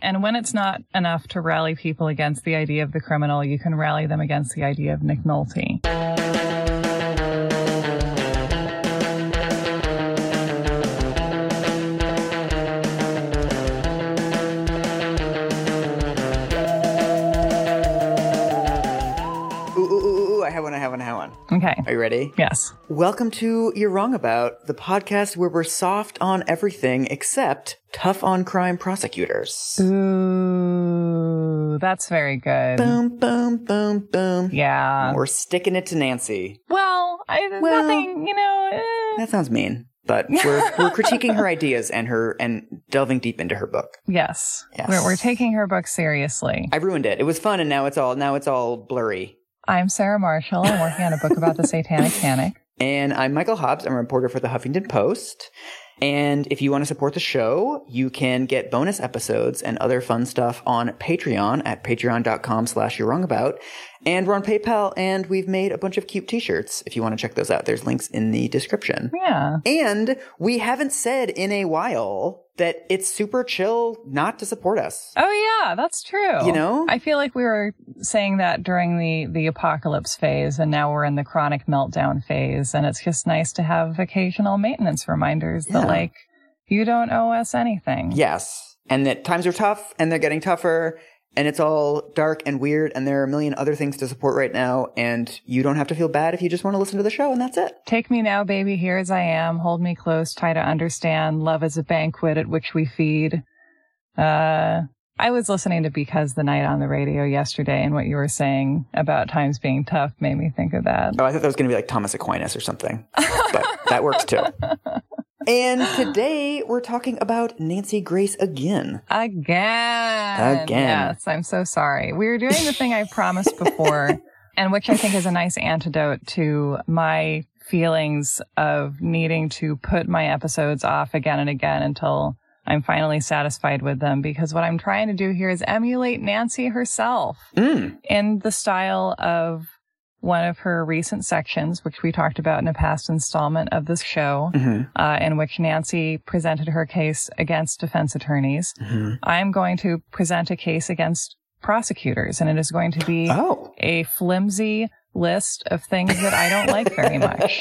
And when it's not enough to rally people against the idea of the criminal, you can rally them against the idea of Nick Nolte. Okay. Are you ready? Yes. Welcome to You're Wrong About, the podcast where we're soft on everything except tough on crime prosecutors. Ooh, that's very good. Boom, boom, boom, boom. Yeah. We're sticking it to Nancy. Well, I, Well- nothing, you know. eh. That sounds mean, but we're, we're critiquing her ideas and her, and delving deep into her book. Yes. Yes. We're, we're taking her book seriously. I ruined it. It was fun and now it's all, now it's all blurry. I'm Sarah Marshall. I'm working on a book about the Satanic Panic. And I'm Michael Hobbs. I'm a reporter for the Huffington Post. And if you want to support the show, you can get bonus episodes and other fun stuff on Patreon at patreon.com slash you're wrong about. And we're on PayPal and we've made a bunch of cute t-shirts. If you want to check those out, there's links in the description. Yeah. And we haven't said in a while that it's super chill not to support us. Oh yeah, that's true. You know? I feel like we were saying that during the the apocalypse phase and now we're in the chronic meltdown phase and it's just nice to have occasional maintenance reminders Yeah. that like you don't owe us anything. Yes. And that times are tough and they're getting tougher and it's all dark and weird and there are a million other things to support right now and you don't have to feel bad if you just want to listen to the show and that's it. Take me now, baby, here as I am. Hold me close, try to understand. Love is a banquet at which we feed. Uh, I was listening to Because the Night on the radio yesterday, and what you were saying about times being tough made me think of that. Oh, I thought that was going to be like Thomas Aquinas or something, but that works too. And today we're talking about Nancy Grace again. Again. Again. Yes, I'm so sorry. We were doing the thing I promised before, and which I think is a nice antidote to my feelings of needing to put my episodes off again and again until I'm finally satisfied with them. Because what I'm trying to do here is emulate Nancy herself Mm. in the style of one of her recent sections, which we talked about in a past installment of this show, hmm uh, in which Nancy presented her case against defense attorneys. hmm I'm going to present a case against prosecutors, and it is going to be Oh. a flimsy list of things that I don't like very much.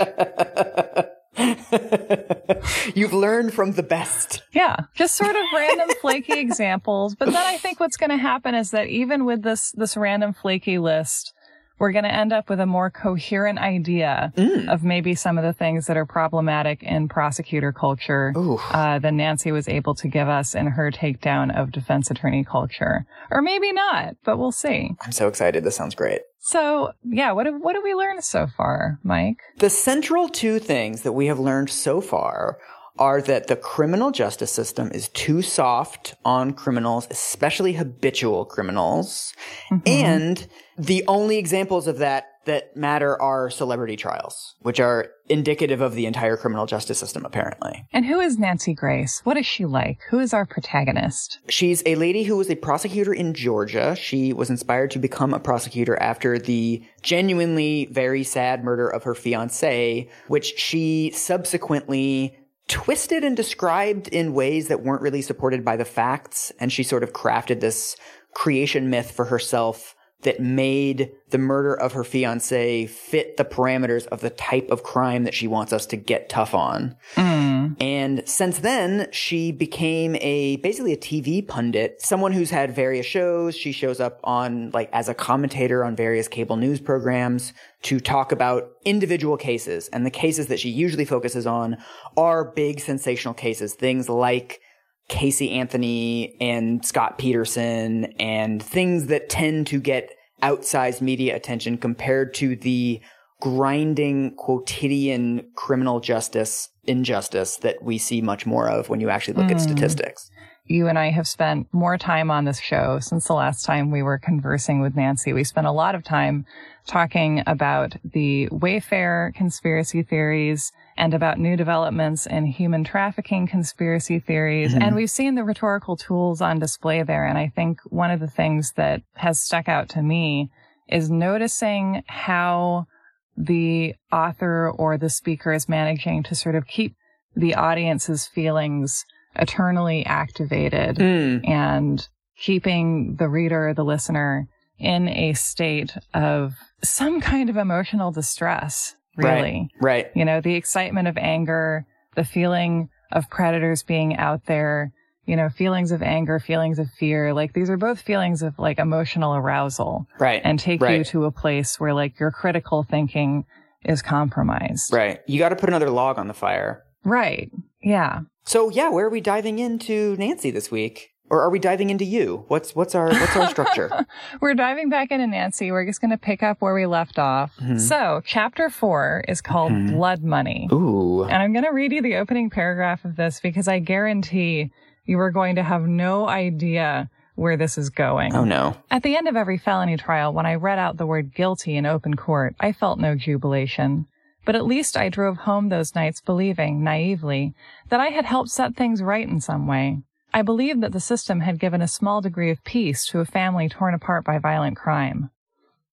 You've learned from the best. Yeah, just sort of random flaky examples. But then I think what's going to happen is that even with this this random flaky list, we're going to end up with a more coherent idea Mm. of maybe some of the things that are problematic in prosecutor culture uh, than Nancy was able to give us in her takedown of defense attorney culture. Or maybe not, but we'll see. I'm so excited. This sounds great. So, yeah, what have, what have we learned so far, Mike? The central two things that we have learned so far are that the criminal justice system is too soft on criminals, especially habitual criminals. Mm-hmm. And the only examples of that that matter are celebrity trials, which are indicative of the entire criminal justice system, apparently. And who is Nancy Grace? What is she like? Who is our protagonist? She's a lady who was a prosecutor in Georgia. She was inspired to become a prosecutor after the genuinely very sad murder of her fiance, which she subsequently twisted and described in ways that weren't really supported by the facts. And she sort of crafted this creation myth for herself that made the murder of her fiance fit the parameters of the type of crime that she wants us to get tough on. Mm. And since then, she became a basically a TV pundit, someone who's had various shows. She shows up on like as a commentator on various cable news programs to talk about individual cases. And the cases that she usually focuses on are big sensational cases, things like Casey Anthony and Scott Peterson and things that tend to get outsized media attention compared to the grinding quotidian criminal justice injustice that we see much more of when you actually look at hmm. statistics. You and I have spent more time on this show since the last time we were conversing with Nancy. We spent a lot of time talking about the Wayfair conspiracy theories and about new developments in human trafficking conspiracy theories. And we've seen the rhetorical tools on display there. And I think one of the things that has stuck out to me is noticing how the author or the speaker is managing to sort of keep the audience's feelings eternally activated Mm. and keeping the reader, the listener in a state of some kind of emotional distress, really. Right. right. You know, the excitement of anger, the feeling of predators being out there, you know, feelings of anger, feelings of fear. Like these are both feelings of like emotional arousal. Right. And take right. you to a place where like your critical thinking is compromised. Right. You got to put another log on the fire. Right. Yeah. So yeah, where are we diving into Nancy this week? Or are we diving into you? What's what's our what's our structure? We're diving back into Nancy. We're just going to pick up where we left off. Mm-hmm. So, chapter 4 is called mm-hmm. Blood Money. Ooh. And I'm going to read you the opening paragraph of this because I guarantee you are going to have no idea where this is going. Oh no. At the end of every felony trial, when I read out the word guilty in open court, I felt no jubilation. But at least I drove home those nights believing, naively, that I had helped set things right in some way. I believed that the system had given a small degree of peace to a family torn apart by violent crime.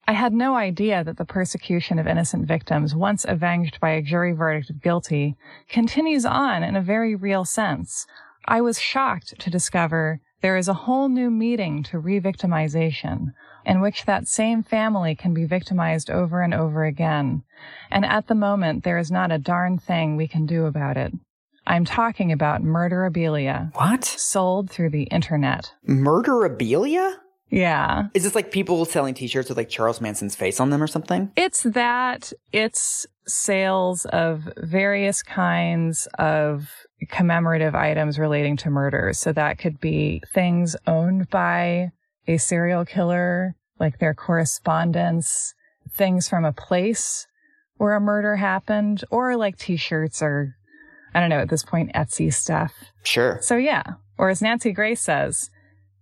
I had no idea that the persecution of innocent victims, once avenged by a jury verdict of guilty, continues on in a very real sense. I was shocked to discover there is a whole new meaning to re-victimization, in which that same family can be victimized over and over again. And at the moment, there is not a darn thing we can do about it. I'm talking about murderabilia. What? Sold through the internet. Murderabilia? Yeah. Is this like people selling t-shirts with like Charles Manson's face on them or something? It's that. It's sales of various kinds of commemorative items relating to murders. So that could be things owned by a serial killer, like their correspondence, things from a place where a murder happened, or like t-shirts or I don't know, at this point, Etsy stuff. Sure. So yeah. Or as Nancy Grace says,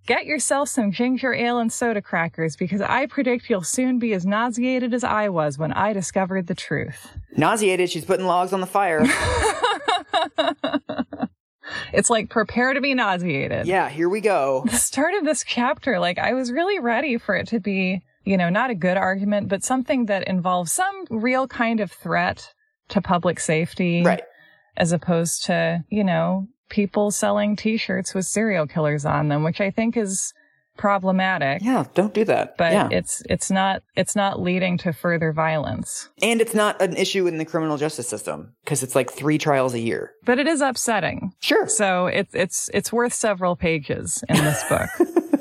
get yourself some ginger ale and soda crackers because I predict you'll soon be as nauseated as I was when I discovered the truth. Nauseated? She's putting logs on the fire. it's like prepare to be nauseated. Yeah, here we go. The start of this chapter, like I was really ready for it to be, you know, not a good argument, but something that involves some real kind of threat to public safety. Right as opposed to, you know, people selling t-shirts with serial killers on them, which I think is problematic. Yeah, don't do that. But yeah. it's it's not it's not leading to further violence. And it's not an issue in the criminal justice system because it's like 3 trials a year. But it is upsetting. Sure. So it's it's it's worth several pages in this book.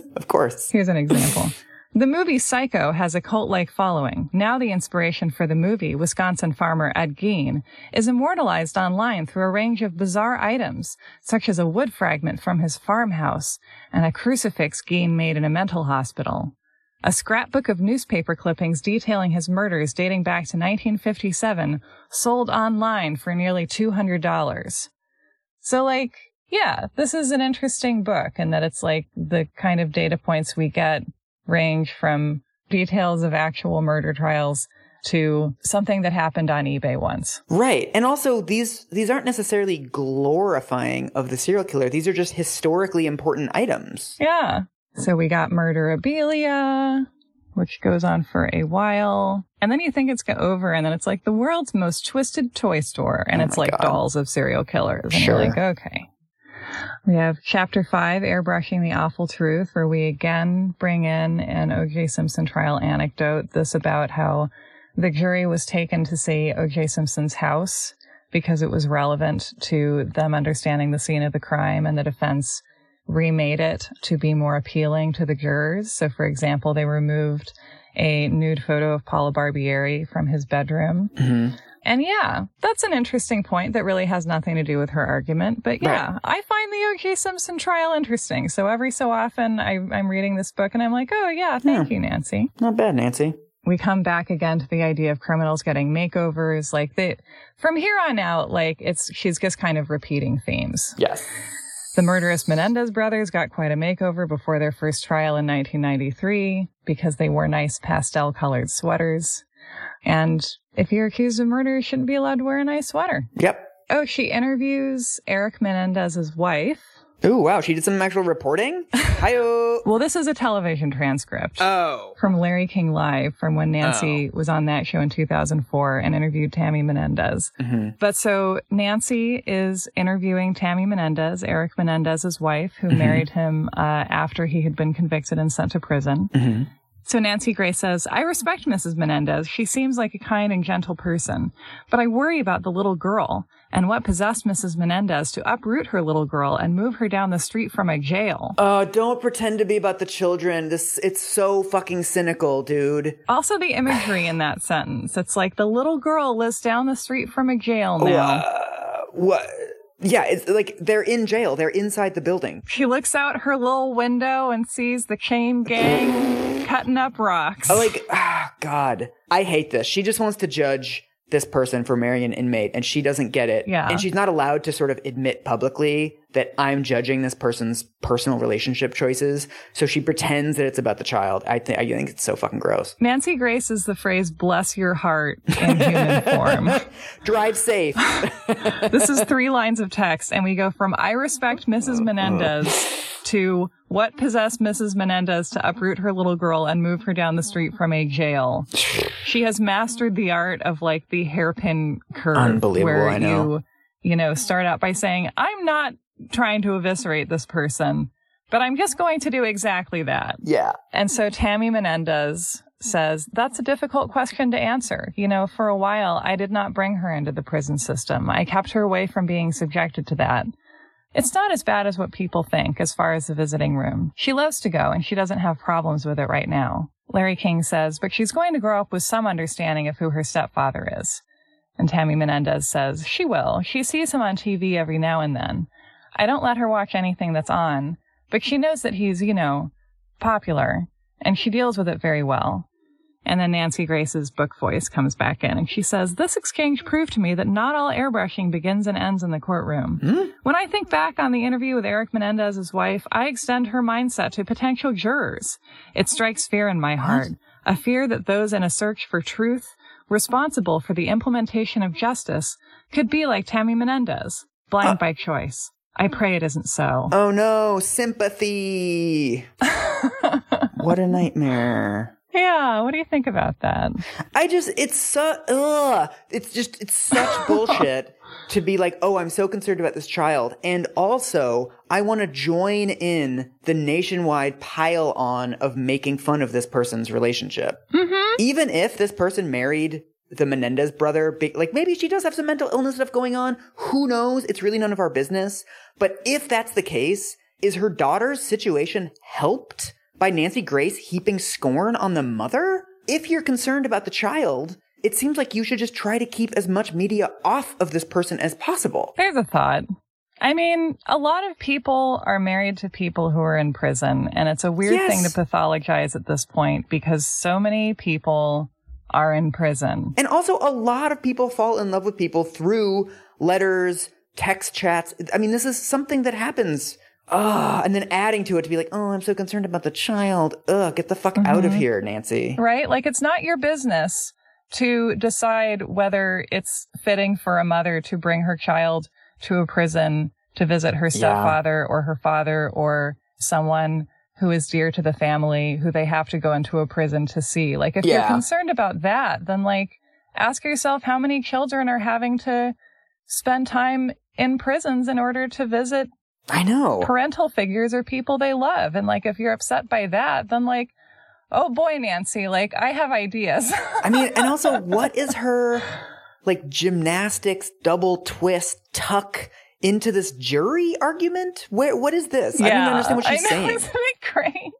of course. Here's an example. The movie Psycho has a cult-like following. Now the inspiration for the movie, Wisconsin farmer Ed Gein, is immortalized online through a range of bizarre items, such as a wood fragment from his farmhouse and a crucifix Gein made in a mental hospital. A scrapbook of newspaper clippings detailing his murders dating back to 1957 sold online for nearly $200. So like, yeah, this is an interesting book and that it's like the kind of data points we get range from details of actual murder trials to something that happened on eBay once. Right. And also these these aren't necessarily glorifying of the serial killer. These are just historically important items. Yeah. So we got murderabilia, which goes on for a while. And then you think it's over and then it's like the world's most twisted toy store and oh it's like God. dolls of serial killers. And sure. you're like, okay. We have chapter five, airbrushing the awful truth, where we again bring in an OJ Simpson trial anecdote. This about how the jury was taken to see OJ Simpson's house because it was relevant to them understanding the scene of the crime and the defense remade it to be more appealing to the jurors. So for example, they removed a nude photo of Paula Barbieri from his bedroom. Mm-hmm. And yeah, that's an interesting point that really has nothing to do with her argument. But yeah, right. I find the O.J. Simpson trial interesting. So every so often I, am reading this book and I'm like, oh yeah, thank yeah. you, Nancy. Not bad, Nancy. We come back again to the idea of criminals getting makeovers. Like they, from here on out, like it's, she's just kind of repeating themes. Yes. The murderous Menendez brothers got quite a makeover before their first trial in 1993 because they wore nice pastel colored sweaters. And if you're accused of murder, you shouldn't be allowed to wear a nice sweater. Yep. Oh, she interviews Eric Menendez's wife. Oh, wow. She did some actual reporting? Hi-oh. Well, this is a television transcript Oh. from Larry King Live from when Nancy was on that show in 2004 and interviewed Tammy Menendez. Mhm. But so Nancy is interviewing Tammy Menendez, Eric Menendez's wife, who Mhm. married him uh, after he had been convicted and sent to prison. Mhm. So Nancy Grace says, I respect Mrs. Menendez. She seems like a kind and gentle person. But I worry about the little girl and what possessed Mrs. Menendez to uproot her little girl and move her down the street from a jail. Uh, don't pretend to be about the children. This, it's so fucking cynical, dude. Also, the imagery in that sentence. It's like the little girl lives down the street from a jail now. Uh, what? Yeah, it's like they're in jail. They're inside the building. She looks out her little window and sees the chain gang cutting up rocks. I like, ah, God. I hate this. She just wants to judge this person for marrying an inmate and she doesn't get it. Yeah. And she's not allowed to sort of admit publicly that I'm judging this person's personal relationship choices. So she pretends that it's about the child. I think, I think it's so fucking gross. Nancy Grace is the phrase bless your heart in human form. Drive safe. This is three lines of text, and we go from I respect Mrs. Menendez to what possessed Mrs. Menendez to uproot her little girl and move her down the street from a jail. She has mastered the art of like the hairpin curve. Unbelievable, Where I know. you, you know, start out by saying, I'm not trying to eviscerate this person, but I'm just going to do exactly that. yeah. And so Tammy Menendez says, that's a difficult question to answer. You know, for a while, I did not bring her into the prison system. I kept her away from being subjected to that. It's not as bad as what people think as far as the visiting room. She loves to go and she doesn't have problems with it right now. Larry King says, but she's going to grow up with some understanding of who her stepfather is. And Tammy Menendez says, she will. She sees him on TV every now and then. I don't let her watch anything that's on, but she knows that he's, you know, popular, and she deals with it very well. And then Nancy Grace's book voice comes back in and she says, This exchange proved to me that not all airbrushing begins and ends in the courtroom. Hmm? When I think back on the interview with Eric Menendez's wife, I extend her mindset to potential jurors. It strikes fear in my heart, a fear that those in a search for truth, responsible for the implementation of justice, could be like Tammy Menendez, blind by choice. I pray it isn't so. Oh no, sympathy. what a nightmare. Yeah, what do you think about that? I just, it's so, ugh. It's just, it's such bullshit to be like, oh, I'm so concerned about this child. And also, I want to join in the nationwide pile on of making fun of this person's relationship. Mm-hmm. Even if this person married the Menendez brother, like maybe she does have some mental illness stuff going on. Who knows? It's really none of our business. But if that's the case, is her daughter's situation helped by Nancy Grace heaping scorn on the mother? If you're concerned about the child, it seems like you should just try to keep as much media off of this person as possible. There's a thought. I mean, a lot of people are married to people who are in prison, and it's a weird Yes. thing to pathologize at this point because so many people are in prison. And also, a lot of people fall in love with people through letters, text chats. I mean, this is something that happens. Ugh, and then adding to it to be like, oh, I'm so concerned about the child. Ugh, get the fuck out of mm-hmm. here, Nancy. Right? Like, it's not your business to decide whether it's fitting for a mother to bring her child to a prison to visit her stepfather or her father or someone who is dear to the family who they have to go into a prison to see. Like, if you're concerned about that, then like, ask yourself how many children are having to spend time in prisons in order to visit I know. parental figures are people they love. And like, if you're upset by that, then like, oh boy, Nancy, like I have ideas. I mean, and also, what is her like gymnastics double twist tuck into this jury argument? Where what is this? I don't understand what she's I know, saying. Isn't it great?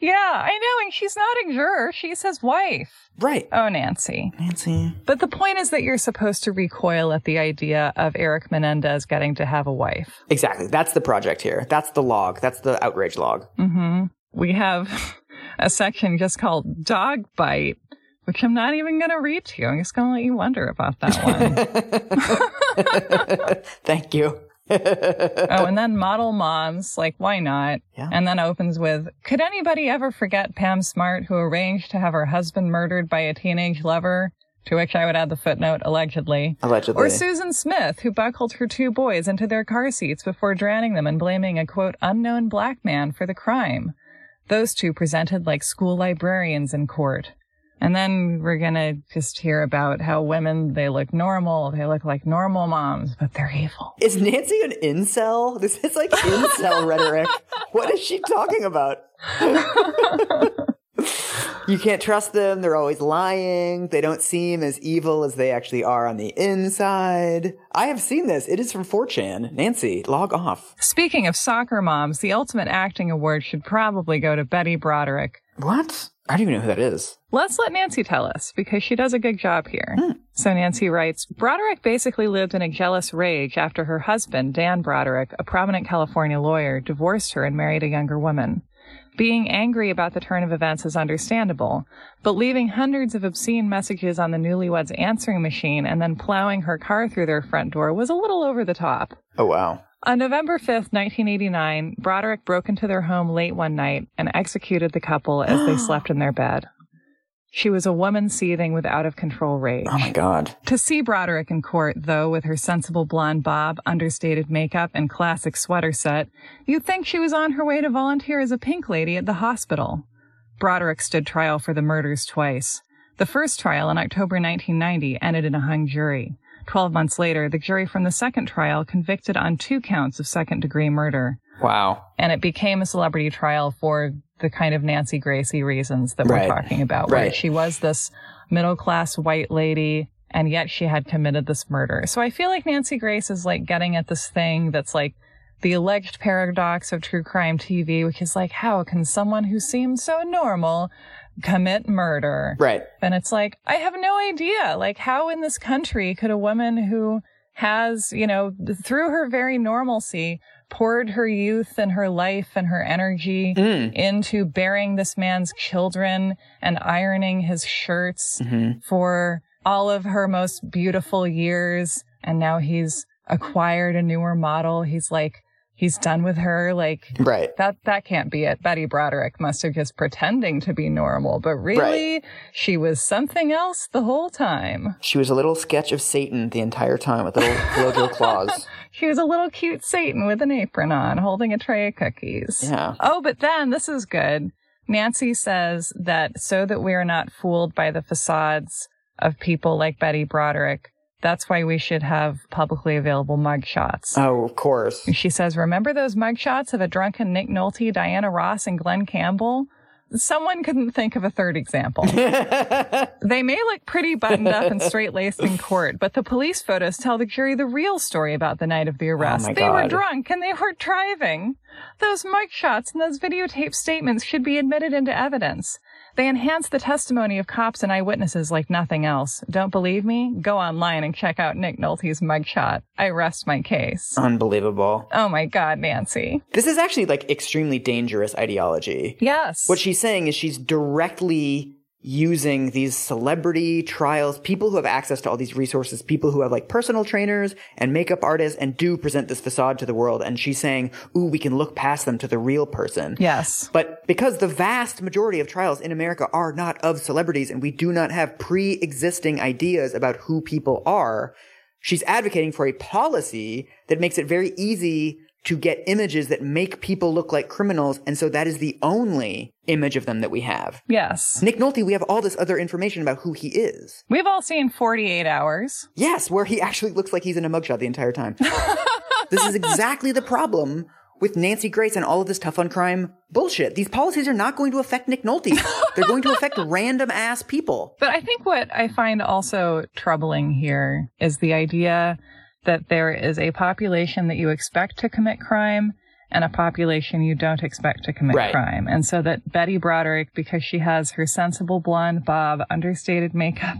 Yeah, I know. And she's not a juror. She's his wife. Right. Oh, Nancy. Nancy. But the point is that you're supposed to recoil at the idea of Eric Menendez getting to have a wife. Exactly. That's the project here. That's the log. That's the outrage log. hmm We have a section just called Dog Bite, which I'm not even going to read to you. I'm just going to let you wonder about that one. Thank you. Oh, and then Model Moms, like, why not? Yeah. And then opens with Could anybody ever forget Pam Smart, who arranged to have her husband murdered by a teenage lover to which I would add the footnote allegedly. Allegedly. Or Susan Smith, who buckled her two boys into their car seats before drowning them and blaming a quote, unknown black man for the crime. Those two presented like school librarians in court. And then we're gonna just hear about how women, they look normal, they look like normal moms, but they're evil. Is Nancy an incel? This is like incel rhetoric. What is she talking about? you can't trust them. They're always lying. They don't seem as evil as they actually are on the inside. I have seen this. It is from 4chan. Nancy, log off. Speaking of soccer moms, the Ultimate Acting Award should probably go to Betty Broderick. What? I don't even know who that is. Let's let Nancy tell us because she does a good job here. Hmm. So Nancy writes, Broderick basically lived in a jealous rage after her husband, Dan Broderick, a prominent California lawyer, divorced her and married a younger woman. Being angry about the turn of events is understandable, but leaving hundreds of obscene messages on the newlyweds' answering machine and then plowing her car through their front door was a little over the top. Oh, wow. On November 5th, 1989, Broderick broke into their home late one night and executed the couple as they slept in their bed. She was a woman seething with out of control rage. Oh my God. To see Broderick in court, though, with her sensible blonde bob, understated makeup, and classic sweater set, you'd think she was on her way to volunteer as a pink lady at the hospital. Broderick stood trial for the murders twice. The first trial in October 1990 ended in a hung jury. Twelve months later, the jury from the second trial convicted on two counts of second degree murder. Wow. And it became a celebrity trial for the kind of Nancy Gracie reasons that Right. we're talking about, where Right. she was this middle class white lady and yet she had committed this murder. So I feel like Nancy Grace is like getting at this thing that's like the alleged paradox of true crime TV, which is like, how can someone who seems so normal commit murder? Right. And it's like, I have no idea. Like, how in this country could a woman who has, you know, through her very normalcy, poured her youth and her life and her energy Mm. into bearing this man's children and ironing his shirts Mhm. for all of her most beautiful years. And now he's acquired a newer model. He's like, he's done with her. Like, Right. that that can't be it. Betty Broderick must have just pretending to be normal, but really she was something else the whole time. She was a little sketch of Satan the entire time with little blojo claws. She was a little cute Satan with an apron on, holding a tray of cookies. Yeah. Oh, but then this is good. Nancy says that so that we are not fooled by the facades of people like Betty Broderick, that's why we should have publicly available mugshots. Oh, of course. She says, Remember those mugshots of a drunken Nick Nolte, Diana Ross, and Glen Campbell? Someone couldn't think of a third example. they may look pretty buttoned up and straight laced in court, but the police photos tell the jury the real story about the night of the oh, arrest. my they were drunk and they were driving. Those mugshots and those videotape statements should be admitted into evidence. They enhance the testimony of cops and eyewitnesses like nothing else. Don't believe me? Go online and check out Nick Nolte's mugshot. I rest my case. Unbelievable. Oh my God, Nancy. This is actually like extremely dangerous ideology. Yes. What she's saying is she's directly using these celebrity trials, people who have access to all these resources, people who have like personal trainers and makeup artists and do present this facade to the world. And she's saying, ooh, we can look past them to the real person. yes. But because the vast majority of trials in America are not of celebrities and we do not have pre-existing ideas about who people are, she's advocating for a policy that makes it very easy to get images that make people look like criminals. And so that is the only image of them that we have. Yes. Nick Nolte, we have all this other information about who he is. We've all seen 48 hours. Yes, where he actually looks like he's in a mugshot the entire time. this is exactly the problem with Nancy Grace and all of this tough on crime bullshit. These policies are not going to affect Nick Nolte. They're going to affect random ass people. But I think what I find also troubling here is the idea that there is a population that you expect to commit crime and a population you don't expect to commit Right. crime. And so that Betty Broderick, because she has her sensible blonde bob, understated makeup,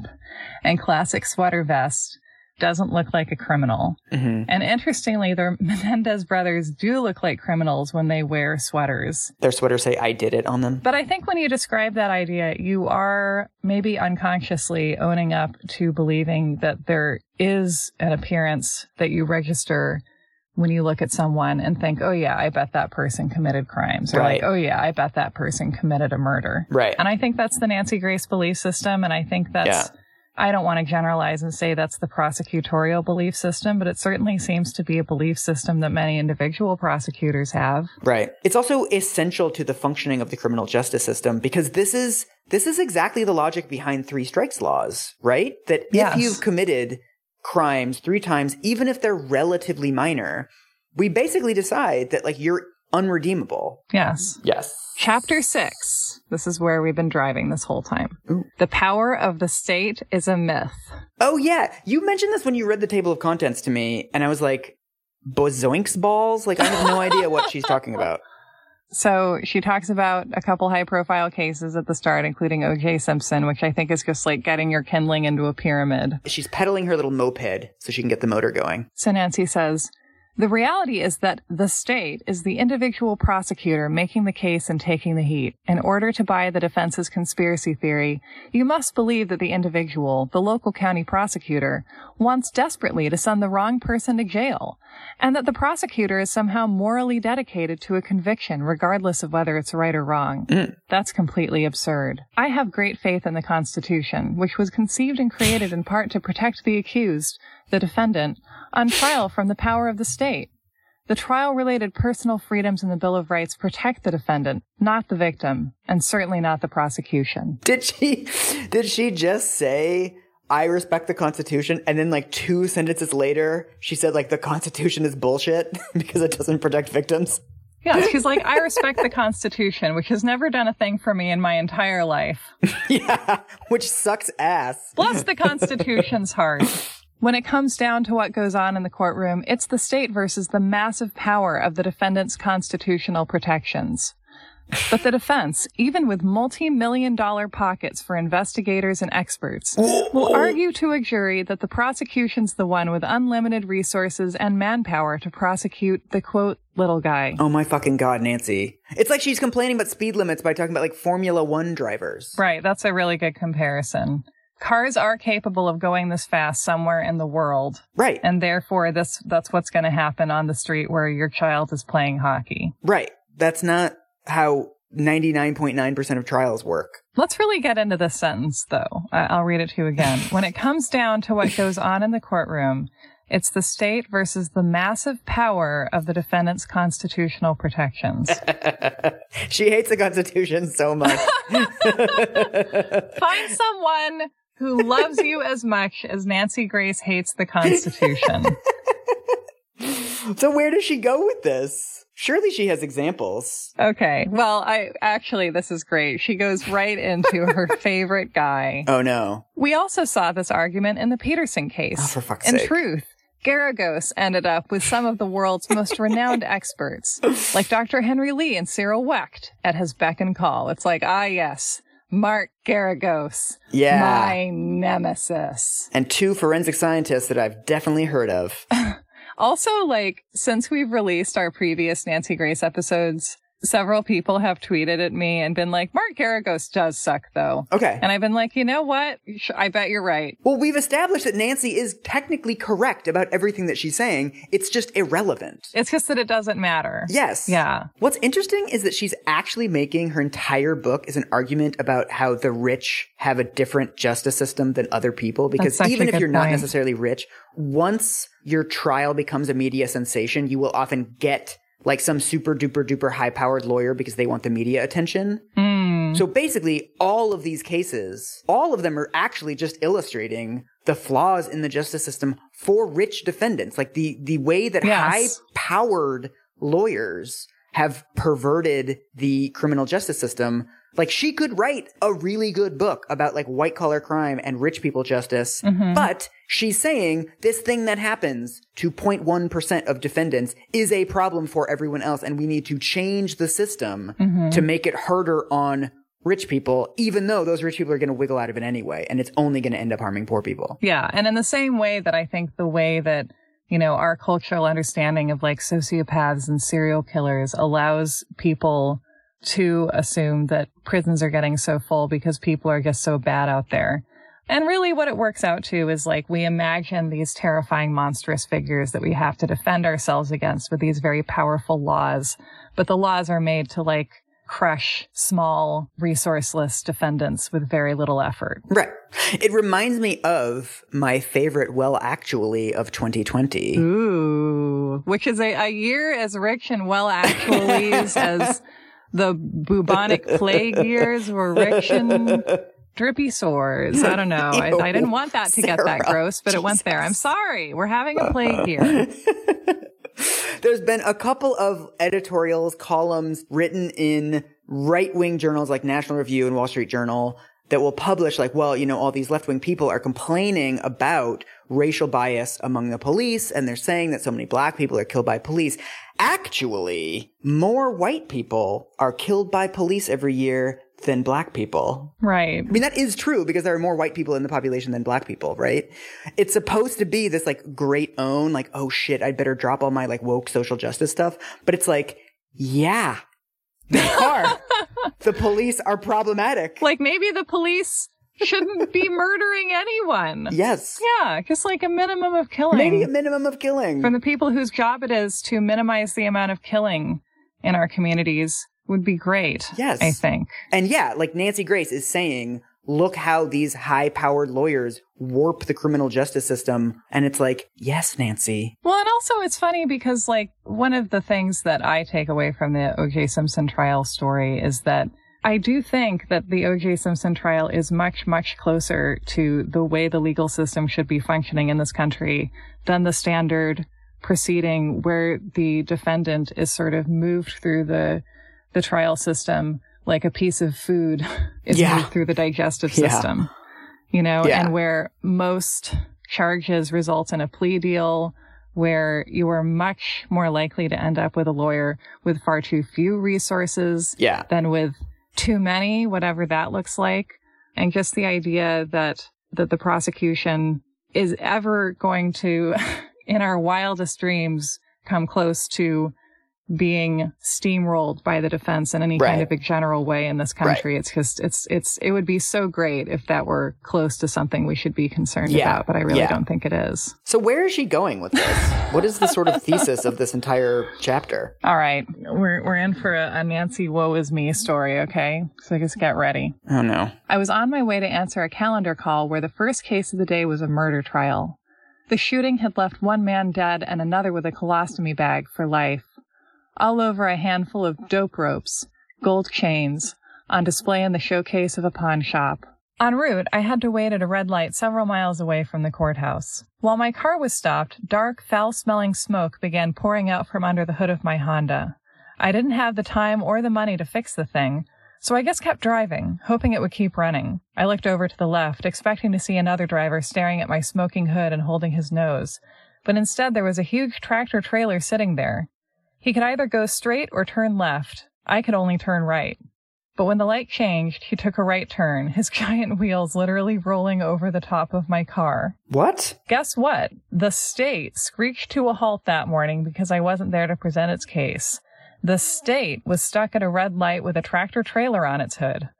and classic sweater vest, doesn't look like a criminal. Mm-hmm. And interestingly, the Menendez brothers do look like criminals when they wear sweaters. Their sweaters say "I did it" on them. But I think when you describe that idea, you are maybe unconsciously owning up to believing that there is an appearance that you register when you look at someone and think, oh yeah, I bet that person committed crimes. Or Right. like, oh yeah, I bet that person committed a murder. Right. And I think that's the Nancy Grace belief system. And I think that's Yeah. I don't want to generalize and say that's the prosecutorial belief system, but it certainly seems to be a belief system that many individual prosecutors have. Right. It's also essential to the functioning of the criminal justice system because this is this is exactly the logic behind three strikes laws, right? That Yes. if you've committed crimes three times, even if they're relatively minor, we basically decide that like you're unredeemable. Yes. Yes. Chapter six. This is where we've been driving this whole time. Ooh. The power of the state is a myth. Oh yeah, you mentioned this when you read the table of contents to me, and I was like, "Bozoinks balls!" Like I have no idea what she's talking about. So she talks about a couple high profile cases at the start, including OJ Simpson, which I think is just like getting your kindling into a pyramid. She's pedaling her little moped so she can get the motor going. So Nancy says, the reality is that the state is the individual prosecutor making the case and taking the heat. In order to buy the defense's conspiracy theory, you must believe that the individual, the local county prosecutor, wants desperately to send the wrong person to jail, and that the prosecutor is somehow morally dedicated to a conviction regardless of whether it's right or wrong. Mm. That's completely absurd. I have great faith in the Constitution, which was conceived and created in part to protect the accused, the defendant, on trial from the power of the state. The trial related personal freedoms in the Bill of Rights protect the defendant, not the victim, and certainly not the prosecution. Did she? Did she just say? I respect the Constitution, and then like two sentences later, she said like the Constitution is bullshit because it doesn't protect victims. Yeah, she's like, I respect the Constitution, which has never done a thing for me in my entire life. yeah, which sucks ass. Bless the Constitution's heart. When it comes down to what goes on in the courtroom, it's the state versus the massive power of the defendant's constitutional protections. But the defense, even with multi-million dollar pockets for investigators and experts, will argue to a jury that the prosecution's the one with unlimited resources and manpower to prosecute the quote, little guy. Oh my fucking god, Nancy! It's like she's complaining about speed limits by talking about like Formula One drivers. Right, that's a really good comparison. Cars are capable of going this fast somewhere in the world, Right, and therefore this that's what's going to happen on the street where your child is playing hockey. right. That's not how ninety nine point nine percent of trials work. Let's really get into this sentence, though. I'll read it to you again. When it comes down to what goes on in the courtroom, it's the state versus the massive power of the defendant's constitutional protections. she hates the Constitution so much. Find someone who loves you as much as Nancy Grace hates the Constitution. so where does she go with this? Surely she has examples. Okay. Well, I actually, this is great. She goes right into her favorite guy. Oh no. We also saw this argument in the Peterson case. Oh, for fuck's in sake. truth, Garagos ended up with some of the world's most renowned experts, like Dr. Henry Lee and Cyril Wecht, at his beck and call. It's like, ah, yes, Mark Garagos, Yeah. my nemesis. And two forensic scientists that I've definitely heard of. Also, like, since we've released our previous Nancy Grace episodes, several people have tweeted at me and been like, Mark Garagos does suck, though. Okay. And I've been like, you know what? I bet you're right. Well, we've established that Nancy is technically correct about everything that she's saying. It's just irrelevant. It's just that it doesn't matter. Yes. Yeah. What's interesting is that she's actually making her entire book is an argument about how the rich have a different justice system than other people. Because even if you're not necessarily rich, once your trial becomes a media sensation, you will often get like some super duper duper high powered lawyer because they want the media attention. Mm. So basically, all of these cases, all of them are actually just illustrating the flaws in the justice system for rich defendants. Like the, the way that Yes. high powered lawyers have perverted the criminal justice system. Like she could write a really good book about like white collar crime and rich people justice, mm-hmm. but she's saying this thing that happens to 0.1% of defendants is a problem for everyone else and we need to change the system mm-hmm. to make it harder on rich people, even though those rich people are going to wiggle out of it anyway, and it's only going to end up harming poor people. Yeah. And in the same way that I think the way that, you know, our cultural understanding of like sociopaths and serial killers allows people to assume that prisons are getting so full because people are just so bad out there. And really what it works out to is like we imagine these terrifying monstrous figures that we have to defend ourselves against with these very powerful laws, but the laws are made to like crush small, resourceless defendants with very little effort. Right. It reminds me of my favorite Well Actually of 2020. Ooh, which is a, a year as rich and well actuallys as the bubonic plague years were rich and drippy sores. I don't know. I, I didn't want that to get that gross, but it went there. I'm sorry. We're having a plague here. There's been a couple of editorials, columns written in right wing journals like National Review and Wall Street Journal that will publish like, well, you know, all these left wing people are complaining about racial bias among the police and they're saying that so many black people are killed by police. Actually, more white people are killed by police every year than black people. Right. I mean, that is true because there are more white people in the population than black people, right? It's supposed to be this like great own, like, oh shit, I'd better drop all my like woke social justice stuff. But it's like, yeah, they are. the police are problematic. Like maybe the police shouldn't be murdering anyone. Yes. Yeah, just like a minimum of killing. Maybe a minimum of killing. From the people whose job it is to minimize the amount of killing in our communities would be great. Yes. I think. And yeah, like Nancy Grace is saying, look how these high powered lawyers warp the criminal justice system. And it's like, yes, Nancy. Well, and also it's funny because like one of the things that I take away from the OJ Simpson trial story is that I do think that the OJ Simpson trial is much, much closer to the way the legal system should be functioning in this country than the standard proceeding where the defendant is sort of moved through the the trial system like a piece of food is Yeah. moved through the digestive Yeah. system. You know, Yeah. and where most charges result in a plea deal where you are much more likely to end up with a lawyer with far too few resources Yeah. than with too many, whatever that looks like. And just the idea that, that the prosecution is ever going to, in our wildest dreams, come close to being steamrolled by the defense in any kind of a general way in this country. It's just, it's, it's, it would be so great if that were close to something we should be concerned Yeah. about, but I really Yeah. don't think it is. So where is she going with this? what is the sort of thesis of this entire chapter? All right. We're, we're in for a, a Nancy woe is me story. Okay. So just get ready. Oh no. I was on my way to answer a calendar call where the first case of the day was a murder trial. The shooting had left one man dead and another with a colostomy bag for life. All over a handful of dope ropes, gold chains, on display in the showcase of a pawn shop. En route, I had to wait at a red light several miles away from the courthouse. While my car was stopped, dark, foul-smelling smoke began pouring out from under the hood of my Honda. I didn't have the time or the money to fix the thing, so I just kept driving, hoping it would keep running. I looked over to the left, expecting to see another driver staring at my smoking hood and holding his nose. But instead there was a huge tractor trailer sitting there. He could either go straight or turn left. I could only turn right. But when the light changed, he took a right turn, his giant wheels literally rolling over the top of my car. What? Guess what? The state screeched to a halt that morning because I wasn't there to present its case. The state was stuck at a red light with a tractor trailer on its hood.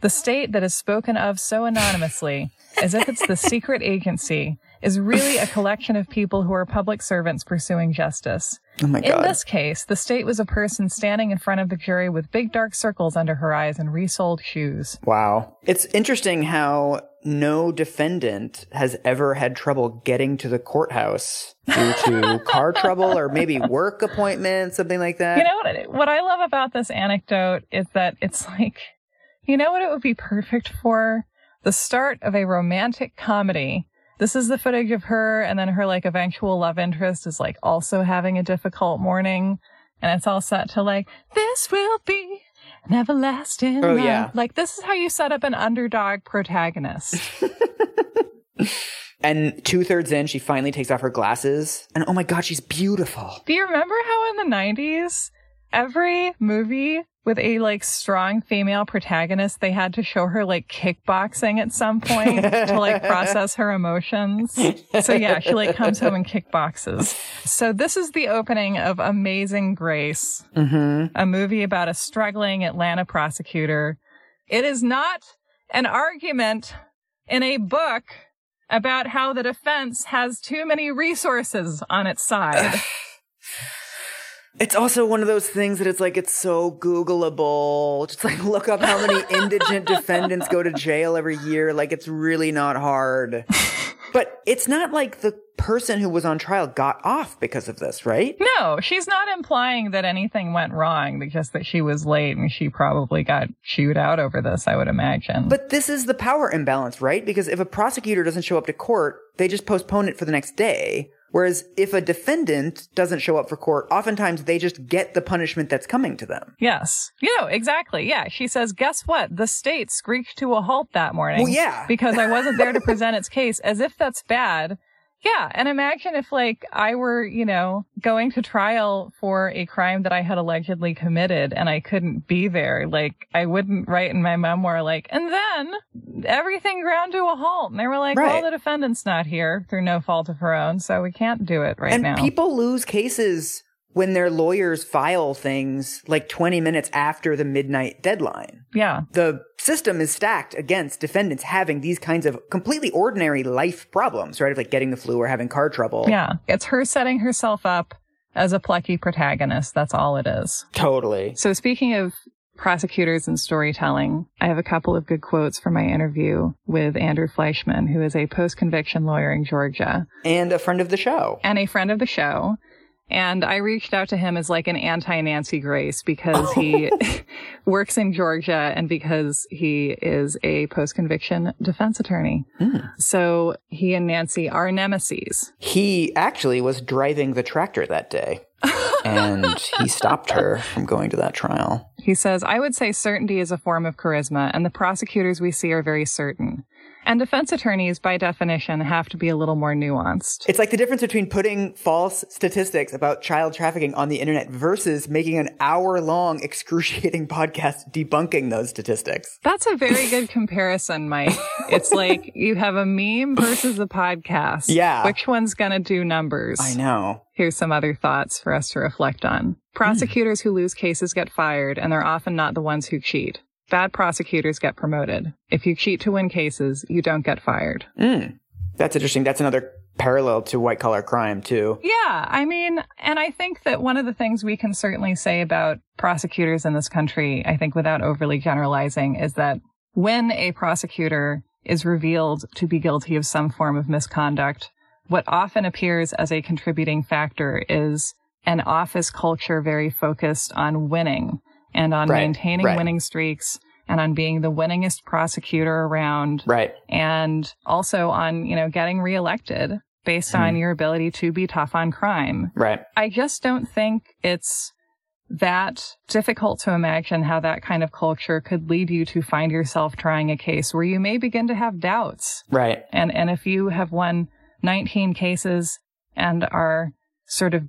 The state that is spoken of so anonymously, as if it's the secret agency, is really a collection of people who are public servants pursuing justice. Oh my God. In this case, the state was a person standing in front of the jury with big dark circles under her eyes and resoled shoes. Wow. It's interesting how no defendant has ever had trouble getting to the courthouse due to car trouble or maybe work appointments, something like that. You know what? What I love about this anecdote is that it's like, you know what it would be perfect for? The start of a romantic comedy. This is the footage of her, and then her like eventual love interest is like also having a difficult morning, and it's all set to like this will be an everlasting. Oh, love." yeah. like this is how you set up an underdog protagonist. and two thirds in, she finally takes off her glasses. And oh my god, she's beautiful. Do you remember how in the 90s, every movie with a like strong female protagonist, they had to show her like kickboxing at some point to like process her emotions? So yeah, she like comes home and kickboxes. So this is the opening of Amazing Grace, Mm-hmm. a movie about a struggling Atlanta prosecutor. It is not an argument in a book about how the defense has too many resources on its side. It's also one of those things that it's like it's so Googleable. Just like look up how many indigent defendants go to jail every year. Like it's really not hard. But it's not like the person who was on trial got off because of this, right? No, she's not implying that anything went wrong, just that she was late and she probably got chewed out over this, I would imagine. But this is the power imbalance, right? Because if a prosecutor doesn't show up to court, they just postpone it for the next day. Whereas if a defendant doesn't show up for court, oftentimes they just get the punishment that's coming to them. Yes. You know, exactly. Yeah. She says, guess what? The state screeched to a halt that morning. Well, yeah. because I wasn't there to present its case as if that's bad. Yeah. And imagine if like I were, you know, going to trial for a crime that I had allegedly committed and I couldn't be there. Like I wouldn't write in my memoir, like, and then everything ground to a halt. And they were like, Right. well, the defendant's not here through no fault of her own. So we can't do it right and now. And people lose cases when their lawyers file things like 20 minutes after the midnight deadline. yeah. The system is stacked against defendants having these kinds of completely ordinary life problems, right? Of like getting the flu or having car trouble. Yeah. It's her setting herself up as a plucky protagonist. That's all it is. Totally. So speaking of prosecutors and storytelling, I have a couple of good quotes from my interview with Andrew Fleischman, who is a post-conviction lawyer in Georgia And a friend of the show. and a friend of the show. And I reached out to him as like an anti Nancy Grace because he oh. works in Georgia and because he is a post conviction defense attorney. Hmm. So he and Nancy are nemesis. He actually was driving the tractor that day. and he stopped her from going to that trial. He says, I would say certainty is a form of charisma, and the prosecutors we see are very certain. And defense attorneys, by definition, have to be a little more nuanced. It's like the difference between putting false statistics about child trafficking on the internet versus making an hour long excruciating podcast debunking those statistics. That's a very good comparison, Mike. It's like you have a meme versus a podcast. Yeah. Which one's going to do numbers? I know. Here's some other thoughts for us to reflect on. Prosecutors who lose cases get fired, and they're often not the ones who cheat. Bad prosecutors get promoted. If you cheat to win cases, you don't get fired. Mm. That's interesting. That's another parallel to white collar crime, too. Yeah, I mean, and I think that one of the things we can certainly say about prosecutors in this country, I think without overly generalizing, is that when a prosecutor is revealed to be guilty of some form of misconduct, what often appears as a contributing factor is an office culture very focused on winning and on Right, maintaining right. winning streaks and on being the winningest prosecutor around Right. and also on, you know, getting reelected based Hmm. on your ability to be tough on crime. Right. I just don't think it's that difficult to imagine how that kind of culture could lead you to find yourself trying a case where you may begin to have doubts. Right. And, and if you have won 19 cases and are sort of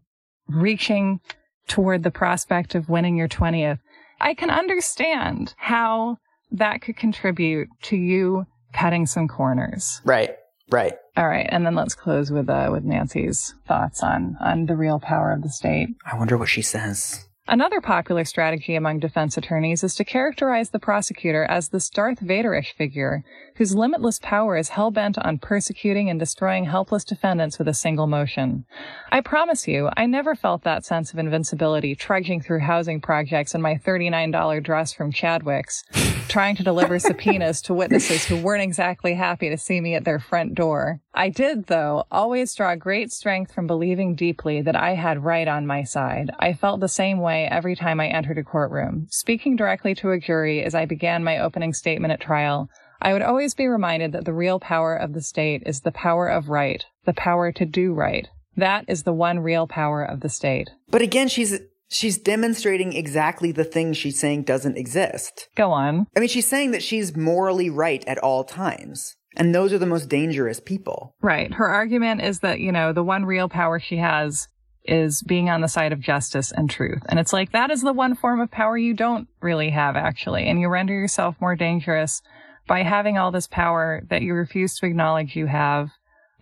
reaching toward the prospect of winning your 20th, I can understand how that could contribute to you cutting some corners. Right. Right. All right, and then let's close with uh, with Nancy's thoughts on on the real power of the state. I wonder what she says. Another popular strategy among defense attorneys is to characterize the prosecutor as this Darth Vaderish figure whose limitless power is hell-bent on persecuting and destroying helpless defendants with a single motion. I promise you, I never felt that sense of invincibility trudging through housing projects in my $39 dress from Chadwick's, trying to deliver subpoenas to witnesses who weren't exactly happy to see me at their front door. I did, though, always draw great strength from believing deeply that I had right on my side. I felt the same way every time I entered a courtroom. Speaking directly to a jury as I began my opening statement at trial, I would always be reminded that the real power of the state is the power of right, the power to do right. That is the one real power of the state. But again, she's she's demonstrating exactly the thing she's saying doesn't exist. Go on. I mean, she's saying that she's morally right at all times. And those are the most dangerous people. Right. Her argument is that, you know, the one real power she has is being on the side of justice and truth. And it's like that is the one form of power you don't really have, actually. And you render yourself more dangerous by having all this power that you refuse to acknowledge you have.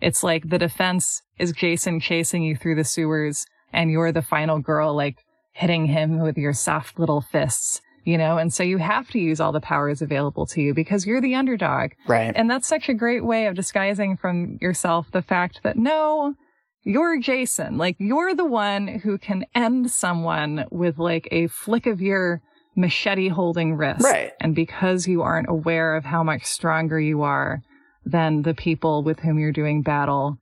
It's like the defense is Jason chasing you through the sewers and you're the final girl, like hitting him with your soft little fists, you know? And so you have to use all the powers available to you because you're the underdog. Right. And that's such a great way of disguising from yourself the fact that no, you're Jason. Like you're the one who can end someone with like a flick of your machete holding wrist. Right. And because you aren't aware of how much stronger you are than the people with whom you're doing battle,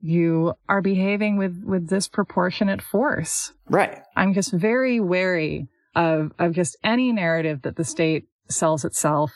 you are behaving with, with disproportionate force. Right. I'm just very wary of, of just any narrative that the state sells itself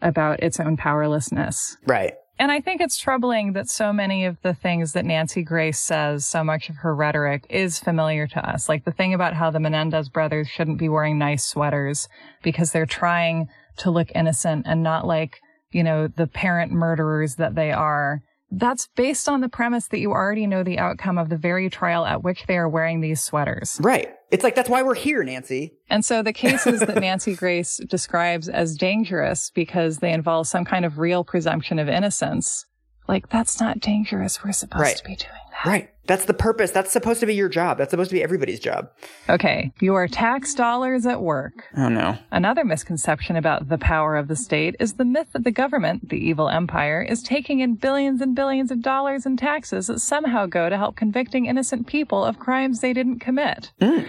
about its own powerlessness. Right. And I think it's troubling that so many of the things that Nancy Grace says, so much of her rhetoric is familiar to us. Like the thing about how the Menendez brothers shouldn't be wearing nice sweaters because they're trying to look innocent and not like, you know, the parent murderers that they are. That's based on the premise that you already know the outcome of the very trial at which they are wearing these sweaters. Right. It's like, that's why we're here, Nancy. And so the cases that Nancy Grace describes as dangerous because they involve some kind of real presumption of innocence, like that's not dangerous. We're supposed Right. to be doing that. Right. That's the purpose. That's supposed to be your job. That's supposed to be everybody's job. Okay. Your tax dollars at work. Oh no. Another misconception about the power of the state is the myth that the government, the evil empire, is taking in billions and billions of dollars in taxes that somehow go to help convicting innocent people of crimes they didn't commit. Hmm.